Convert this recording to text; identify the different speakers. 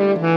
Speaker 1: Mm-hmm.